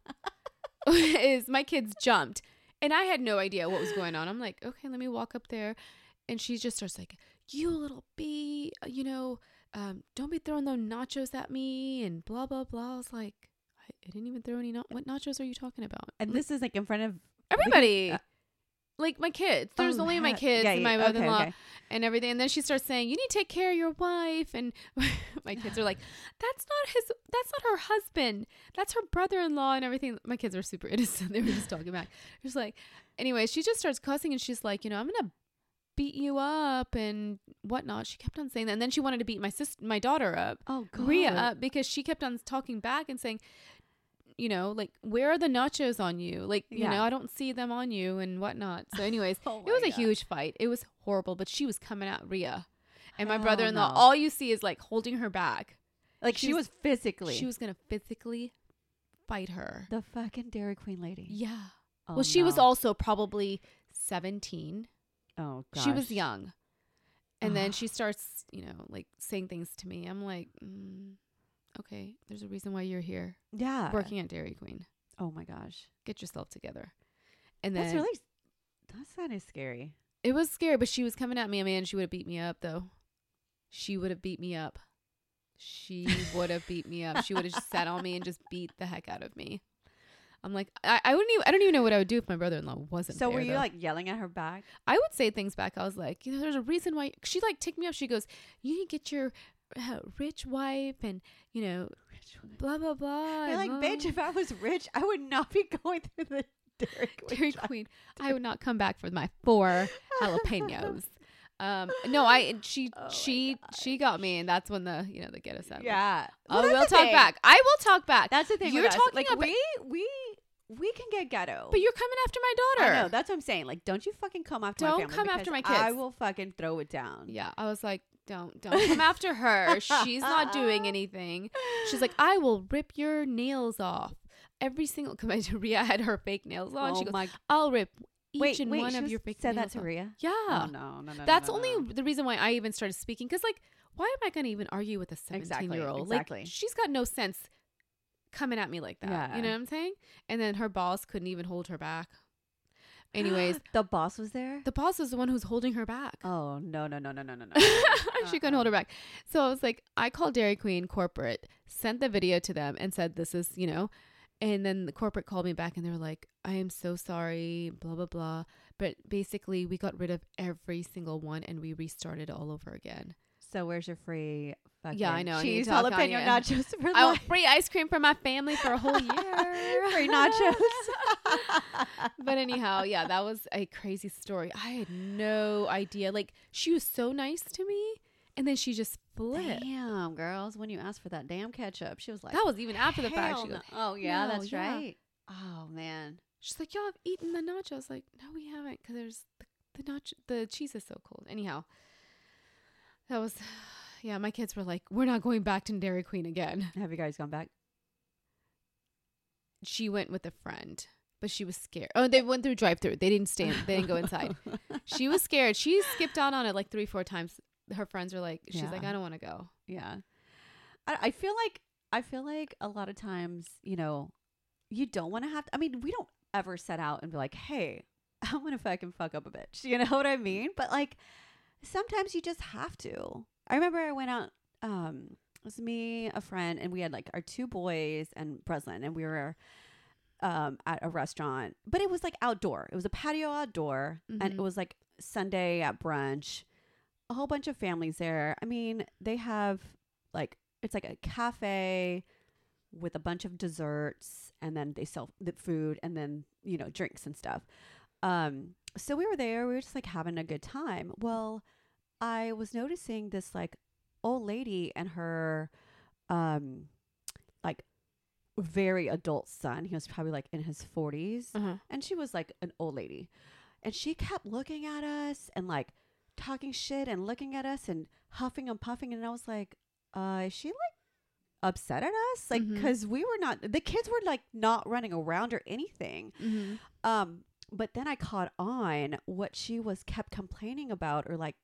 Speaker 2: is my kids jumped and I had no idea what was going on. I'm like, okay, let me walk up there. And she just starts like, you little bee, uh, you know, um, don't be throwing those nachos at me and blah, blah, blah. I was like, I, I didn't even throw any, na- what nachos are you talking about?
Speaker 1: And this is like in front of
Speaker 2: Everybody.
Speaker 1: uh,
Speaker 2: like my kids. There's
Speaker 1: Oh,
Speaker 2: only my kids
Speaker 1: yeah,
Speaker 2: and my mother-in-law
Speaker 1: okay.
Speaker 2: and everything. And then she starts saying, "You need to take care of your wife." And my kids are like, "That's not his. That's not her husband. That's her brother-in-law." And everything. My kids were super innocent. They were just talking back. Just like, anyway, she just starts cussing and she's like, "You know, I'm gonna beat you up and whatnot." She kept on saying that, and then she wanted to beat my sister, my daughter up,
Speaker 1: Oh god.
Speaker 2: Ria up, because she kept on talking back and saying. You know, like where are the nachos on you? Like, you
Speaker 1: Yeah.
Speaker 2: know, I don't see them on you and whatnot. So, anyways,
Speaker 1: Oh
Speaker 2: it was
Speaker 1: my
Speaker 2: a huge fight. It was horrible, but she was coming at Ria. And my brother in law,
Speaker 1: no.
Speaker 2: all you see is like holding her back.
Speaker 1: Like she
Speaker 2: she's-
Speaker 1: was physically
Speaker 2: She was going to physically fight her.
Speaker 1: the fucking Dairy Queen lady.
Speaker 2: Yeah.
Speaker 1: Oh,
Speaker 2: well, she was also probably 17.
Speaker 1: Oh gosh.
Speaker 2: She was young. And then she starts, you know, like saying things to me. I'm like, mm, okay, there's a reason why you're here
Speaker 1: Yeah.
Speaker 2: working at Dairy Queen.
Speaker 1: Oh my gosh.
Speaker 2: Get yourself together. And then
Speaker 1: That's really that's kind of scary.
Speaker 2: It was scary, but she was coming at me. I mean, she would have beat me up though. She would have beat me up. She would have beat me up. She would have just sat on me and just beat the heck out of me. I'm like, I, I wouldn't even, I don't even know what I would do if my brother-in-law wasn't.
Speaker 1: So
Speaker 2: there,
Speaker 1: were you
Speaker 2: though.
Speaker 1: like yelling at her back?
Speaker 2: I would say things back. I was like, you know, there's a reason why she like ticked me up. She goes, you need to get your uh, rich wife and you know, blah blah blah.
Speaker 1: You're like,
Speaker 2: blah."
Speaker 1: bitch, if I was rich, I would not be going through the Dairy Queen.
Speaker 2: Dairy Queen. I would not come back for my four jalapenos. Um, no, I she
Speaker 1: Oh
Speaker 2: she she got me, and that's when the you know the get us out.
Speaker 1: Yeah.
Speaker 2: Oh, we'll talk
Speaker 1: thing.
Speaker 2: back. I will talk back.
Speaker 1: That's the thing.
Speaker 2: You're talking
Speaker 1: like
Speaker 2: about-
Speaker 1: we we we can get ghetto.
Speaker 2: but you're coming after my daughter.
Speaker 1: I know. That's what I'm saying. Like, don't you fucking come after my
Speaker 2: Don't come after
Speaker 1: because
Speaker 2: my
Speaker 1: I will fucking throw it down.
Speaker 2: Yeah, I was like, don't don't come after her. She's not doing anything. She's like, I will rip your nails off. Every single to Ria had her fake nails on.
Speaker 1: Oh
Speaker 2: she goes,
Speaker 1: my.
Speaker 2: I'll rip each
Speaker 1: Wait,
Speaker 2: and
Speaker 1: wait.
Speaker 2: one
Speaker 1: she
Speaker 2: of your fake
Speaker 1: said that
Speaker 2: nails
Speaker 1: to
Speaker 2: off."
Speaker 1: Ria.
Speaker 2: Yeah.
Speaker 1: Oh no, no, no.
Speaker 2: That's
Speaker 1: no, no,
Speaker 2: only
Speaker 1: no.
Speaker 2: the reason why I even started speaking. Because, like, why am I going to even argue with a 17
Speaker 1: Exactly,
Speaker 2: year old?
Speaker 1: exactly.
Speaker 2: Like, she's got no sense coming at me like that.
Speaker 1: Yeah.
Speaker 2: You know what I'm saying? And then her boss couldn't even hold her back. Anyways,
Speaker 1: the boss was there.
Speaker 2: the boss is the one who's holding her back.
Speaker 1: Oh no, no, no, no, no, no, no.
Speaker 2: she couldn't hold her back. So I was like, I called Dairy Queen corporate, sent the video to them, and said, This is, you know. And then the corporate called me back and they were like, I am so sorry, blah, blah, blah. But basically, we got rid of every single one and we restarted all over again.
Speaker 1: So where's your free fucking
Speaker 2: Yeah, I know,
Speaker 1: cheese jalapeno nachos for oh,
Speaker 2: I want free ice cream for my family for a whole year.
Speaker 1: Free nachos.
Speaker 2: but anyhow, yeah, that was a crazy story. I had no idea. Like she was so nice to me, and then she just flipped.
Speaker 1: Damn, girls, when you asked for that damn ketchup, she was like,
Speaker 2: That was even after the fact.
Speaker 1: "Hell
Speaker 2: She
Speaker 1: no." oh yeah,
Speaker 2: "No,
Speaker 1: that's
Speaker 2: yeah."
Speaker 1: right. Oh man.
Speaker 2: she's like, y'all have eaten the nachos. Like, no, we haven't, because there's the, the nacho. The cheese is so cold. Anyhow, that was, yeah. My kids were like, we're not going back to Dairy Queen again.
Speaker 1: Have you guys gone back?
Speaker 2: She went with a friend. But she was scared. Oh, they went through drive-through. They didn't stay. They didn't go inside. she was scared. She skipped out on it like three, four times. Her friends are like, she's like, I don't want to go.
Speaker 1: Yeah. I, I feel like I feel like a lot of times, you know, you don't want to have to, I mean, we don't ever set out and be like, hey, I'm gonna fucking fuck up a bitch. You know what I mean? But like sometimes you just have to. I remember I went out, um, it was me, a friend, and we had like our two boys and Breslin, and we were um at a restaurant. But it was like outdoor. It was a patio outdoor and it
Speaker 2: Mhm.
Speaker 1: was like Sunday at brunch. A whole bunch of families there. I mean, they have like it's like a cafe with a bunch of desserts and then they sell the food and then you know drinks and stuff. Um so we were there we were just like having a good time. Well i was noticing this like old lady and her um like very adult son. He was probably like in his 40s
Speaker 2: Uh-huh.
Speaker 1: and she was like an old lady. And she kept looking at us and like talking shit and looking at us and huffing and puffing and i was like uh is she like upset at us like
Speaker 2: Mhm.
Speaker 1: because we were not the kids were like not running around or anything
Speaker 2: Mm-hmm.
Speaker 1: um but then i caught on what she was kept complaining about or like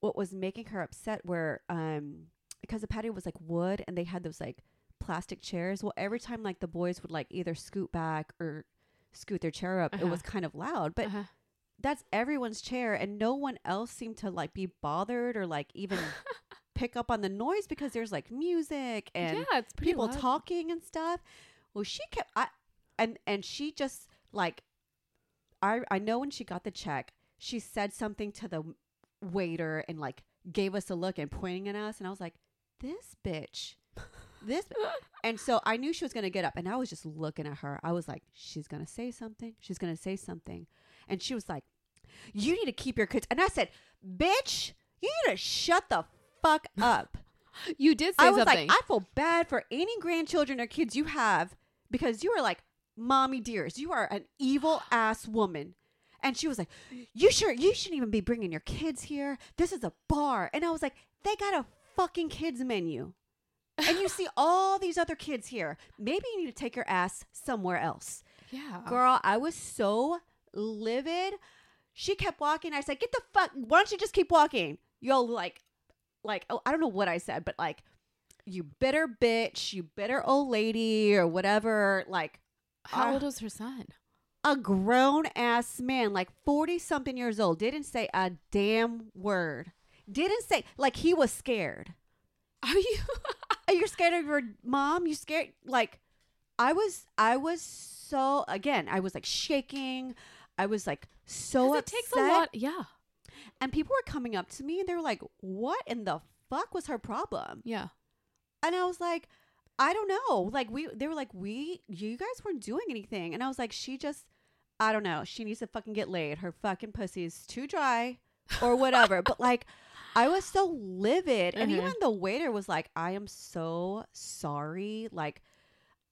Speaker 1: what was making her upset where um because the patio was like wood and they had those like plastic chairs. Well, every time like the boys would like either scoot back or scoot their chair up, it
Speaker 2: Uh-huh.
Speaker 1: was kind of loud. But
Speaker 2: Uh-huh.
Speaker 1: That's everyone's chair and no one else seemed to like be bothered or like even pick up on the noise because there's like music and
Speaker 2: yeah, it's
Speaker 1: people
Speaker 2: loud.
Speaker 1: talking and stuff. Well, she kept I and and she just like I I know when she got the check, she said something to the waiter and like gave us a look and pointing at us and I was like, "This bitch." This and so I knew she was going to get up and I was just looking at her. I was like, "She's going to say something. She's going to say something." And she was like, "You need to keep your kids." And I said, "Bitch, you need to shut the fuck up."
Speaker 2: You did say
Speaker 1: I was
Speaker 2: something.
Speaker 1: like, I feel bad for any grandchildren or kids you have because you are like mommy dears. You are an evil ass woman. And she was like, "You sure you shouldn't even be bringing your kids here. This is a bar." And I was like, "They got a fucking kids menu." And you see all these other kids here. Maybe you need to take your ass somewhere else.
Speaker 2: yeah.
Speaker 1: Girl, I was so livid. She kept walking. I said, "Get the fuck! Why don't you just keep walking?" Yo, like, like, oh, I don't know what I said, but like, you bitter bitch, you bitter old lady, or whatever. Like,
Speaker 2: How
Speaker 1: Ah.
Speaker 2: old was her son?
Speaker 1: a grown ass man, like forty something years old, didn't say a damn word. Didn't say like he was scared.
Speaker 2: Are you?
Speaker 1: Are you scared of your mom? You scared? Like, I was, I was so again, I was like shaking. I was like so upset.
Speaker 2: it takes a lot. Yeah.
Speaker 1: And people were coming up to me and they were like, "What in the fuck was her problem?"
Speaker 2: Yeah.
Speaker 1: And I was like, "I don't know." Like we, they were like, "We, you guys weren't doing anything." And I was like, "She just, I don't know. She needs to fucking get laid. Her fucking pussy's too dry, or whatever." but like. I was so livid. And
Speaker 2: Mhm.
Speaker 1: even the waiter was like, I am so sorry. Like,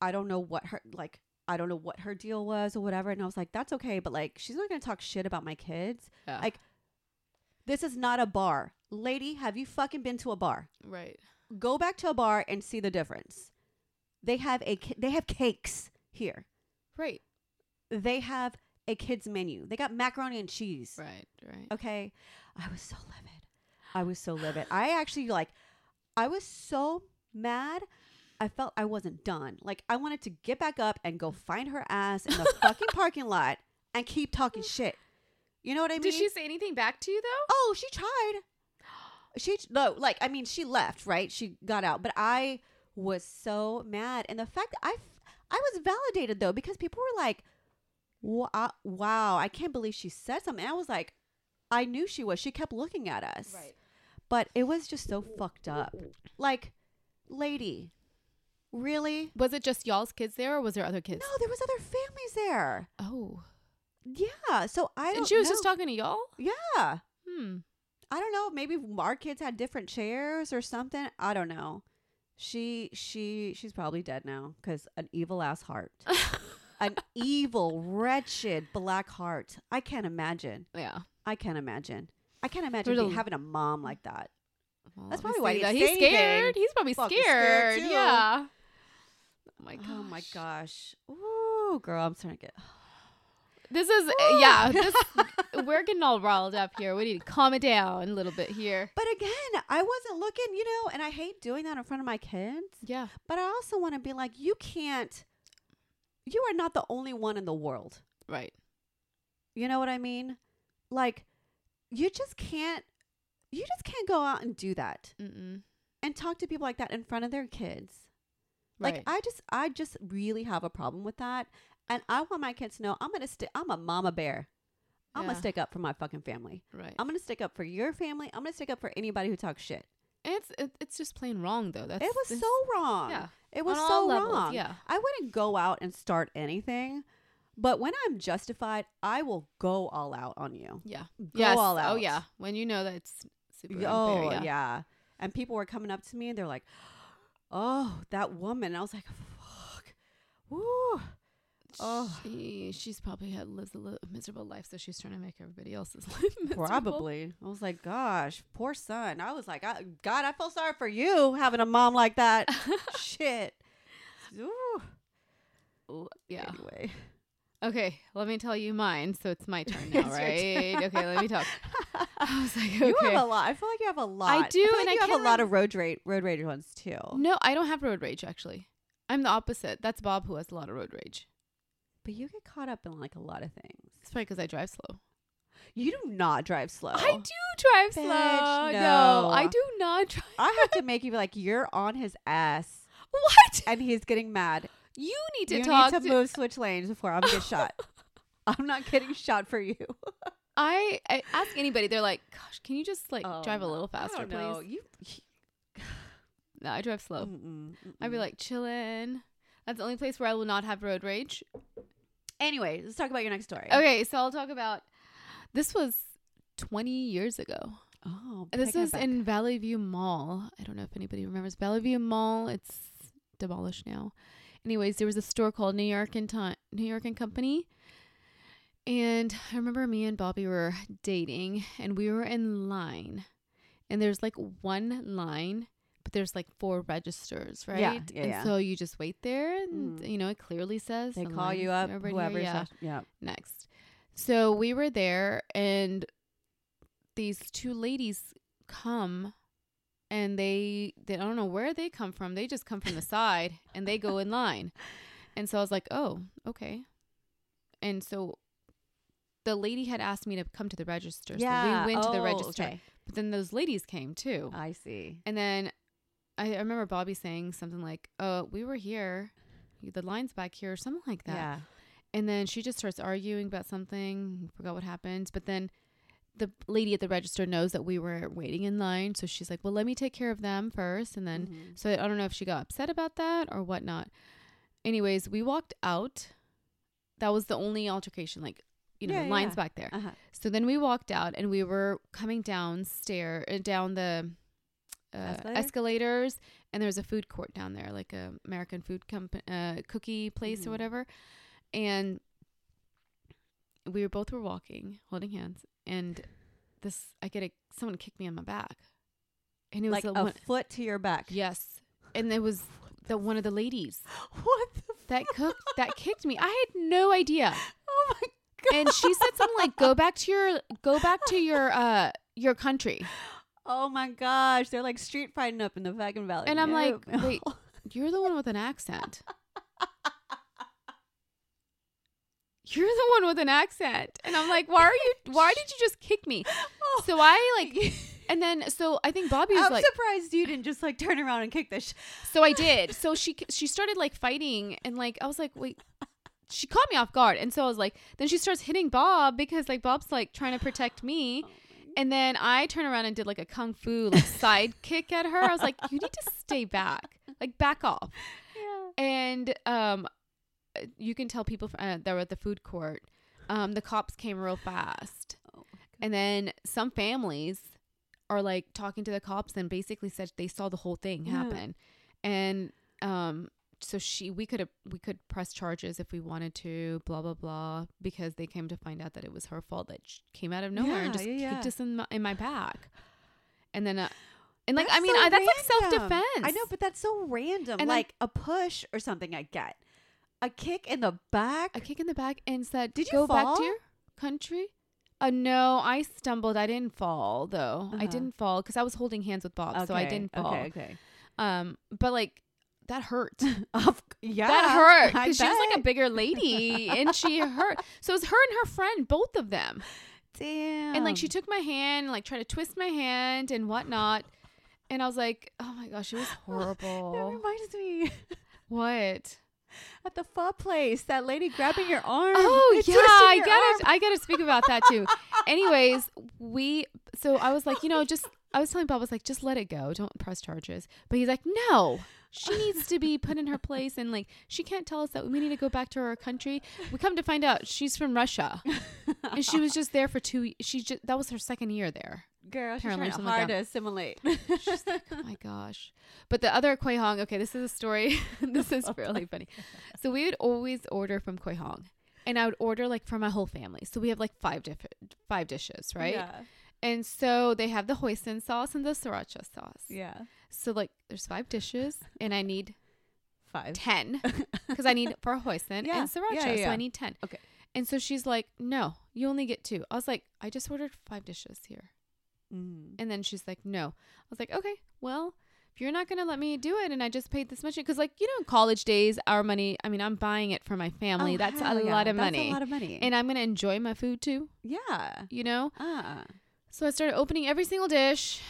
Speaker 1: I don't know what her, like, I don't know what her deal was or whatever. And I was like, that's okay. But like, she's not to talk shit about my kids.
Speaker 2: Yeah.
Speaker 1: Like, This is not a bar. Lady, have you fucking been to a bar?
Speaker 2: right.
Speaker 1: Go back to a bar and see the difference. They have a they have cakes here.
Speaker 2: Right.
Speaker 1: They have a kids menu. They got macaroni and cheese.
Speaker 2: Right. Right.
Speaker 1: Okay. I was so livid. I was so livid. I actually like I was so mad. I felt I wasn't done. Like I wanted to get back up and go find her ass in the fucking parking lot and keep talking shit. You know what I mean?
Speaker 2: Did she say anything back to you though?
Speaker 1: Oh, she tried. She no, like I mean, she left, right? She got out, but I was so mad, and the fact that I, I was validated though because people were like, "Wow, wow, I can't believe she said something." And I was like, I knew she was. She kept looking at us, But it was just so fucked up. Like, lady, really?
Speaker 2: Was it just y'all's kids there, or was there other kids?
Speaker 1: No, there was other families there.
Speaker 2: Oh.
Speaker 1: Yeah, so I don't.
Speaker 2: And she was just talking to y'all.
Speaker 1: Yeah.
Speaker 2: Hmm.
Speaker 1: I don't know. Maybe our kids had different chairs or something. I don't know. She she she's probably dead now because an evil ass heart, an evil, wretched black heart. I can't imagine.
Speaker 2: Yeah.
Speaker 1: I can't imagine. I can't imagine
Speaker 2: There's a-
Speaker 1: having a mom like that.
Speaker 2: Well,
Speaker 1: That's probably why
Speaker 2: he's
Speaker 1: anything.
Speaker 2: scared. He's probably
Speaker 1: Fucking
Speaker 2: scared.
Speaker 1: scared.
Speaker 2: Yeah. Oh my god.
Speaker 1: Oh my gosh. Ooh, girl, I'm starting to get.
Speaker 2: This is yeah. This we're getting all riled up here. We need to calm it down a little bit here.
Speaker 1: But again, I wasn't looking, you know, and I hate doing that in front of my kids.
Speaker 2: Yeah.
Speaker 1: But I also want to be like, you can't. You are not the only one in the world.
Speaker 2: Right.
Speaker 1: You know what I mean? Like, you just can't. You just can't go out and do that
Speaker 2: Mm-mm.
Speaker 1: and talk to people like that in front of their kids.
Speaker 2: Right.
Speaker 1: Like, I just, I just really have a problem with that, and I want my kids to know I'm gonna stick. I'm a mama bear. I'm
Speaker 2: Yeah.
Speaker 1: gonna stick up for my fucking family.
Speaker 2: right.
Speaker 1: I'm gonna stick up for your family. I'm gonna stick up for anybody who talks shit.
Speaker 2: And it's it, it's just plain wrong though. That's
Speaker 1: it was
Speaker 2: this-
Speaker 1: so wrong.
Speaker 2: yeah.
Speaker 1: It was so
Speaker 2: levels,
Speaker 1: wrong.
Speaker 2: Yeah.
Speaker 1: I wouldn't go out and start anything, but when I'm justified, I will go all out on you.
Speaker 2: Yeah.
Speaker 1: Go
Speaker 2: yes.
Speaker 1: all
Speaker 2: Oh yeah. When you know that it's super
Speaker 1: Oh
Speaker 2: unfair.
Speaker 1: yeah.
Speaker 2: Yeah.
Speaker 1: And people were coming up to me and they're like, "Oh, that woman." I was like, "Fuck." Woo. Oh.
Speaker 2: She she's probably had lives a li- miserable life, so she's trying to make everybody else's life miserable.
Speaker 1: Probably. I was like, "Gosh, poor son." I was like, I, "God, I feel sorry for you having a mom like that." Shit. Ooh.
Speaker 2: Ooh, yeah.
Speaker 1: Anyway.
Speaker 2: Okay, let me tell you mine. So it's my turn now, right?
Speaker 1: turn.
Speaker 2: okay, let me talk. I was like,
Speaker 1: You have a lot. I feel like you have a lot.
Speaker 2: I
Speaker 1: do, like
Speaker 2: and I
Speaker 1: have a lot of road rage, road rage ones too.
Speaker 2: no, I don't have road rage actually. I'm the opposite. That's Bob who has a lot of road rage.
Speaker 1: But you get caught up in like a lot of things.
Speaker 2: It's probably because I drive slow.
Speaker 1: You do not drive slow.
Speaker 2: I do drive
Speaker 1: Bitch,
Speaker 2: slow.
Speaker 1: no.
Speaker 2: I do not drive.
Speaker 1: I have to make you be like you're on his ass
Speaker 2: What?
Speaker 1: and he's getting mad.
Speaker 2: You need to
Speaker 1: you
Speaker 2: talk
Speaker 1: need to, move switch lanes before I'm get shot. I'm not getting shot for you.
Speaker 2: I, I ask anybody. They're like, "Gosh, can you just like
Speaker 1: Oh,
Speaker 2: drive a little faster,
Speaker 1: I don't know.
Speaker 2: please?"
Speaker 1: You.
Speaker 2: No, I drive slow.
Speaker 1: Mm-mm,
Speaker 2: I'd be like chilling. That's the only place where I will not have road rage.
Speaker 1: Anyway, let's talk about your next story.
Speaker 2: Okay, so I'll talk about. This was 20 years ago.
Speaker 1: Oh,
Speaker 2: This is
Speaker 1: back.
Speaker 2: in Valley View Mall. I don't know if anybody remembers Valley View Mall. It's demolished now. Anyways, there was a store called New York and New York and Company. And I remember me and Bobby were dating and we were in line. And there's like one line, but there's like four registers, right?
Speaker 1: Yeah, yeah,
Speaker 2: and
Speaker 1: yeah.
Speaker 2: so you just wait there and
Speaker 1: Mhm.
Speaker 2: you know, it clearly says
Speaker 1: They
Speaker 2: the
Speaker 1: call you up,
Speaker 2: here, yeah
Speaker 1: yeah.
Speaker 2: next. So we were there, and these two ladies come, and they they I don't know where they come from. They just come from the side, and they go in line. And so I was like, oh, okay. And so the lady had asked me to come to the register.
Speaker 1: Yeah.
Speaker 2: So we went to the
Speaker 1: Oh,
Speaker 2: register.
Speaker 1: okay.
Speaker 2: But then those ladies came too.
Speaker 1: I see.
Speaker 2: And then I, I remember Bobby saying something like, "Oh, we were here. The line's back here," or something like that.
Speaker 1: Yeah.
Speaker 2: And then she just starts arguing about something. Forgot what happened. But then the lady at the register knows that we were waiting in line. So she's like, well, let me take care of them first. And then,
Speaker 1: Mhm.
Speaker 2: so I don't know if she got upset about that or whatnot. Anyways, we walked out. That was the only altercation. Like, you know,
Speaker 1: Yeah,
Speaker 2: lines
Speaker 1: yeah.
Speaker 2: back there.
Speaker 1: Uh-huh.
Speaker 2: So then we walked out and we were coming downstairs, uh, down the uh,
Speaker 1: Escalator?
Speaker 2: escalators, and there was a food court down there, like a American food company, uh, cookie place
Speaker 1: Mhm.
Speaker 2: or whatever. And we were both were walking, holding hands, and this I get a someone kicked me on my back, and it was
Speaker 1: Like a
Speaker 2: one,
Speaker 1: foot to your back.
Speaker 2: yes, and it was the one of the ladies
Speaker 1: What the
Speaker 2: that cook that kicked me. I had no idea.
Speaker 1: Oh my god.
Speaker 2: and she said something like go back to your go back to your uh your country
Speaker 1: Oh my gosh. They're like street fighting up in the fucking valley.
Speaker 2: And I'm like, wait. you're the one with an accent you're the one with an accent and i'm like why are you why did you just kick me
Speaker 1: Oh.
Speaker 2: so i like and then so i think bobby was
Speaker 1: I'm
Speaker 2: like
Speaker 1: surprised you didn't just like turn around and kick this. Sh-
Speaker 2: so i did so she she started like fighting and like i was like wait she caught me off guard and so i was like then she starts hitting bob because like bob's like trying to protect me And then I turn around and did like a kung fu like side kick at her. I was like, "You need to stay back, like back off."
Speaker 1: yeah.
Speaker 2: And um, you can tell people uh, that were at the food court. Um, the cops came real fast,
Speaker 1: Oh
Speaker 2: and then some families are like talking to the cops and basically said they saw the whole thing
Speaker 1: Yeah.
Speaker 2: happen. And um, so she we could have we could press charges if we wanted to, blah blah blah, because they came to find out that it was her fault that came out of nowhere and just
Speaker 1: yeah,
Speaker 2: kicked
Speaker 1: yeah.
Speaker 2: us in my, in my back. And then, uh, and like I mean,
Speaker 1: so
Speaker 2: I, that's like self defense.
Speaker 1: I know, but that's so random.
Speaker 2: And then-
Speaker 1: like a push or something I get. A kick in the back?
Speaker 2: a kick in the back and said,
Speaker 1: Did you
Speaker 2: go back
Speaker 1: fall?
Speaker 2: to your country?" Uh, no, I stumbled. I didn't fall though. I
Speaker 1: Uh-huh.
Speaker 2: didn't fall because I was holding hands with Bob, so I didn't fall.
Speaker 1: Okay, okay.
Speaker 2: Um, but like that hurt.
Speaker 1: Yeah.
Speaker 2: that hurt because she was like a bigger lady and she hurt. So it was her and her friend, both of them.
Speaker 1: Damn.
Speaker 2: And like she took my hand, and, like tried to twist my hand and whatnot. And I was like, oh my gosh, it was horrible.
Speaker 1: That reminds me
Speaker 2: what?
Speaker 1: At the pho place, that lady grabbing your arm.
Speaker 2: Oh yeah, I gotta
Speaker 1: arm.
Speaker 2: I gotta speak about that too. Anyways, we so I was like, you know, just I was telling Bob, I was like, just let it go, don't press charges. But he's like, no, she needs to be put in her place, and like she can't tell us that we need to go back to her country. We come to find out she's from Russia, and she was just there for two. She just that was her second year there.
Speaker 1: Girl, she's
Speaker 2: Apparently
Speaker 1: trying
Speaker 2: something
Speaker 1: hard to assimilate.
Speaker 2: She's like, oh my gosh. But the other Koi Hong, okay, this is a story. this is really funny. So we would always order from Koi Hong. And I would order like for my whole family. So we have like five different five dishes, right?
Speaker 1: Yeah.
Speaker 2: And so they have the hoisin sauce and the sriracha sauce.
Speaker 1: Yeah.
Speaker 2: So like there's five dishes and I need
Speaker 1: Five.
Speaker 2: 10 because I need for a hoisin
Speaker 1: Yeah.
Speaker 2: and sriracha.
Speaker 1: Yeah, yeah,
Speaker 2: So. I need 10.
Speaker 1: Okay.
Speaker 2: And so she's like, "No, you only get two. I was like, "I just ordered five dishes here."
Speaker 1: Mm.
Speaker 2: And then she's like, no. I was like, okay, well, if you're not going to let me do it and I just paid this much, because, like, you know, college days, our money, I mean, I'm buying it for my family.
Speaker 1: Oh,
Speaker 2: That's a
Speaker 1: yeah.
Speaker 2: lot of
Speaker 1: That's
Speaker 2: money.
Speaker 1: a lot of money.
Speaker 2: and I'm going to enjoy my food too,
Speaker 1: yeah.
Speaker 2: you know?
Speaker 1: Ah.
Speaker 2: So I started opening every single dish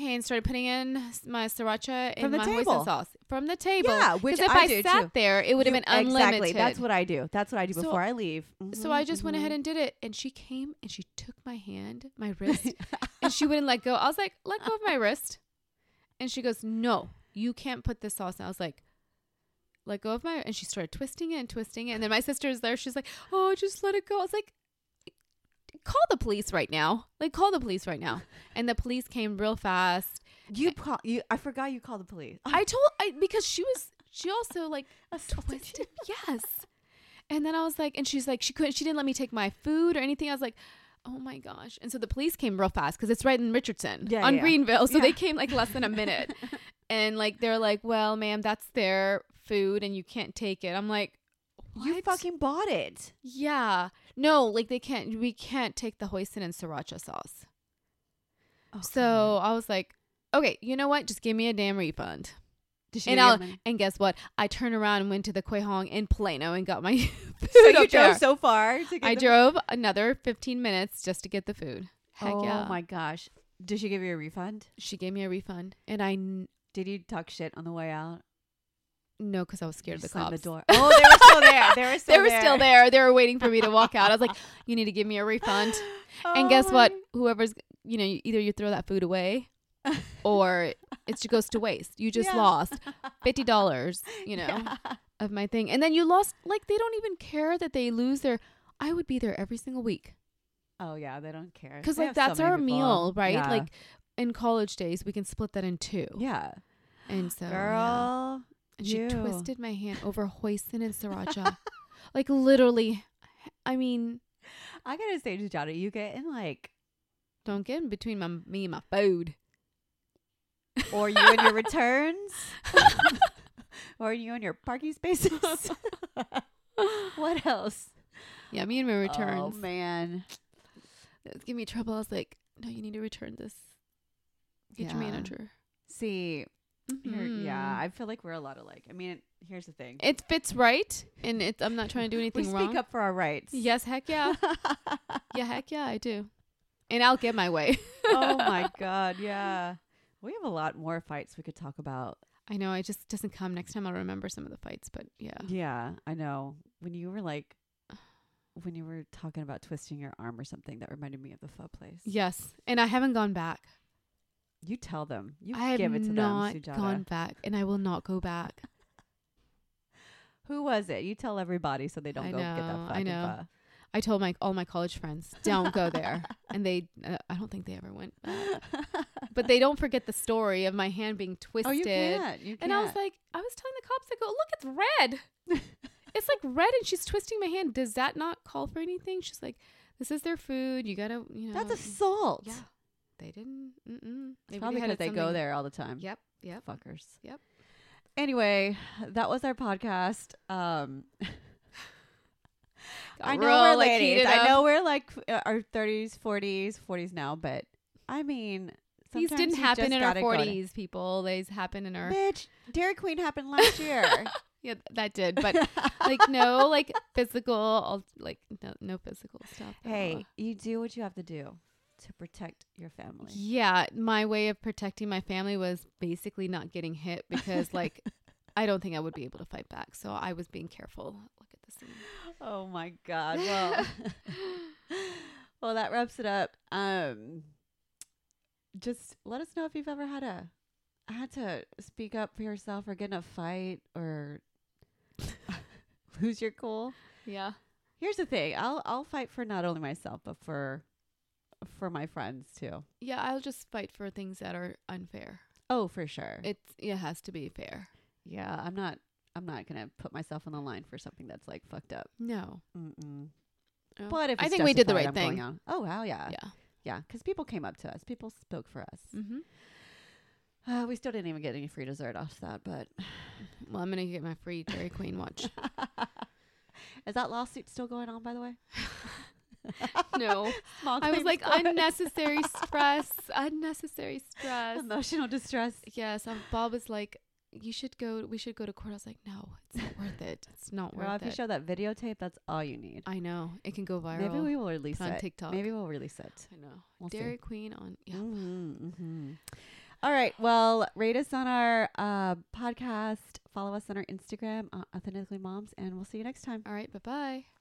Speaker 2: and started putting in my sriracha
Speaker 1: From
Speaker 2: and
Speaker 1: the
Speaker 2: my
Speaker 1: table.
Speaker 2: hoisin sauce from the table.
Speaker 1: Yeah, which
Speaker 2: if
Speaker 1: I
Speaker 2: I, sat
Speaker 1: too.
Speaker 2: there, it would have been unlimited.
Speaker 1: Exactly. That's what I do. That's what I do
Speaker 2: So-
Speaker 1: before I leave.
Speaker 2: so
Speaker 1: Mhm,
Speaker 2: I just went
Speaker 1: mhm.
Speaker 2: ahead and did it. And she came and she took my hand, my wrist, and she wouldn't let go. I was like, let go of my wrist. And she goes, no, you can't put this sauce. And I was like, let go of my. And she started twisting it and twisting it. And then my sister's there. She's like, oh, just let it go. I was like, call the police right now. Like, call the police right now. And the police came real fast.
Speaker 1: You call you. I forgot you called the police.
Speaker 2: I told I because she was she also like twisted. Yes. And then I was like, and she's like, she couldn't, she didn't let me take my food or anything. I was like, oh my gosh. And so the police came real fast because it's right in Richardson
Speaker 1: Yeah,
Speaker 2: on
Speaker 1: yeah.
Speaker 2: Greenville. So
Speaker 1: Yeah.
Speaker 2: they came like less than a minute. and like, they're like, well, ma'am, that's their food and you can't take it. I'm like,
Speaker 1: You fucking bought it.
Speaker 2: yeah. No, like they can't, we can't take the hoisin and sriracha sauce.
Speaker 1: Oh,
Speaker 2: So I was like, okay, you know what? Just give me a damn refund.
Speaker 1: Did she
Speaker 2: and I'll, and guess what? I turned around and went to the Hong in Plano and got my food
Speaker 1: so you drove
Speaker 2: there.
Speaker 1: so far. To get
Speaker 2: I
Speaker 1: the-
Speaker 2: drove another 15 minutes just to get the food. Heck
Speaker 1: oh
Speaker 2: yeah.
Speaker 1: my gosh. Did she give you a refund?
Speaker 2: She gave me a refund and I n-
Speaker 1: Did you talk shit on the way out?
Speaker 2: No cuz I was scared
Speaker 1: You
Speaker 2: of the cops.
Speaker 1: The door. Oh, they were still there. They were still
Speaker 2: they were
Speaker 1: there.
Speaker 2: still there. They were waiting for me to walk out. I was like, "You need to give me a refund." Oh, and
Speaker 1: Oh
Speaker 2: guess what? Whoever's, you know, either you throw that food away or it just goes to waste. You just
Speaker 1: Yeah.
Speaker 2: lost $50, you know,
Speaker 1: Yeah.
Speaker 2: of my thing. And then you lost like they don't even care that they lose their I would be there every single week.
Speaker 1: Oh yeah, they don't care.
Speaker 2: Cuz like
Speaker 1: have so
Speaker 2: that's our
Speaker 1: people.
Speaker 2: meal, right?
Speaker 1: Yeah.
Speaker 2: Like in college days, we can split that in two.
Speaker 1: yeah,
Speaker 2: And so, yeah. And she twisted my hand over hoisin and sriracha. like literally, I mean,
Speaker 1: I gotta say, Sujata, you get in like,
Speaker 2: don't get in between my me and my food.
Speaker 1: or you and your returns, or you and your parking spaces. what else?
Speaker 2: Yeah, me and my oh, returns.
Speaker 1: Oh man.
Speaker 2: It's give me trouble. I was like, no, you need to return this. Get your
Speaker 1: Yeah.
Speaker 2: manager.
Speaker 1: See, here, yeah.
Speaker 2: Mm-hmm.
Speaker 1: I feel like we're a lot alike. I mean, here's the thing.
Speaker 2: It fits right, and it's. I'm not trying to do anything wrong.
Speaker 1: we
Speaker 2: anything
Speaker 1: speak
Speaker 2: wrong.
Speaker 1: up for our rights.
Speaker 2: Yes, heck yeah, yeah, heck yeah, I do, and I'll get my way.
Speaker 1: oh my god, yeah. We have a lot more fights we could talk about.
Speaker 2: I know. It just doesn't come. Next time I'll remember some of the fights, but yeah.
Speaker 1: Yeah, I know. When you were like, when you were talking about twisting your arm or something, that reminded me of the pho place.
Speaker 2: Yes, and I haven't gone back.
Speaker 1: You tell them. You
Speaker 2: I have
Speaker 1: give it to
Speaker 2: not
Speaker 1: them, Sujata.
Speaker 2: gone back, and I will not go back.
Speaker 1: Who was it? You tell everybody so they don't
Speaker 2: I
Speaker 1: go get that
Speaker 2: know, I know.
Speaker 1: pho.
Speaker 2: I told my all my college friends, don't go there, and they. Uh, I don't think they ever went. But they don't forget the story of my hand being twisted.
Speaker 1: oh, you can't. You can't.
Speaker 2: And I was like, I was telling the cops, I go, look, it's red. it's like red, and she's twisting my hand. Does that not call for anything? She's like, this is their food. You gotta, you know.
Speaker 1: that's assault.
Speaker 2: Yeah. They didn't. Mm-mm.
Speaker 1: It's probably because they go there all the time.
Speaker 2: Yep. Yep.
Speaker 1: Fuckers.
Speaker 2: Yep.
Speaker 1: Anyway, that was our podcast. Um, I know we're
Speaker 2: like,
Speaker 1: ladies. I know we're like uh, our thirties, forties, forties now, but I mean,
Speaker 2: These didn't happen in our
Speaker 1: gotta go to-
Speaker 2: forties, people. These happened in our.
Speaker 1: Bitch, Dairy Queen happened last year.
Speaker 2: Yeah, that did. But like, no, like physical, al- like no, no physical stuff.
Speaker 1: hey,
Speaker 2: all.
Speaker 1: you do what you have to do to protect your family.
Speaker 2: Yeah, my way of protecting my family was basically not getting hit because, like, I don't think I would be able to fight back. So I was being careful. Look at this. Thing.
Speaker 1: Oh my god. Well, well, that wraps it up. Um, just let us know if you've ever had a had to speak up for yourself or get in a fight or lose your cool.
Speaker 2: Yeah.
Speaker 1: Here's the thing. I'll I'll fight for not only myself but for for my friends too.
Speaker 2: Yeah, I'll just fight for things that are unfair.
Speaker 1: Oh, for sure.
Speaker 2: It it has to be fair.
Speaker 1: yeah, I'm not I'm not going to put myself on the line for something that's like fucked up.
Speaker 2: No.
Speaker 1: Mm-mm.
Speaker 2: No.
Speaker 1: But if
Speaker 2: I think we did the right
Speaker 1: I'm
Speaker 2: thing.
Speaker 1: Oh, wow, yeah.
Speaker 2: Yeah.
Speaker 1: Yeah, cuz people came up to us. People spoke for us.
Speaker 2: Mm-hmm.
Speaker 1: Uh, we still didn't even get any free dessert off that, but
Speaker 2: Well, I'm gonna get my free Dairy Queen watch.
Speaker 1: is that lawsuit still going on by the way?
Speaker 2: no.
Speaker 1: Small
Speaker 2: I was like unnecessary stress, unnecessary stress.
Speaker 1: emotional distress.
Speaker 2: Yes, um, Bob was like, "You should go. We should go to court." I was like, "No, it's not worth it. It's not
Speaker 1: Girl,
Speaker 2: worth
Speaker 1: if you show that videotape, that's all you need.
Speaker 2: I know it can go viral.
Speaker 1: Maybe we will release
Speaker 2: on
Speaker 1: it.
Speaker 2: TikTok.
Speaker 1: Maybe we'll release it.
Speaker 2: I know.
Speaker 1: We'll see.
Speaker 2: Dairy Queen on. Yeah.
Speaker 1: Mm-hmm, mm-hmm. All right. Well, rate us on our uh, podcast. Follow us on our Instagram, uh, Authentically Moms, and we'll see you next time.
Speaker 2: All right. Bye bye.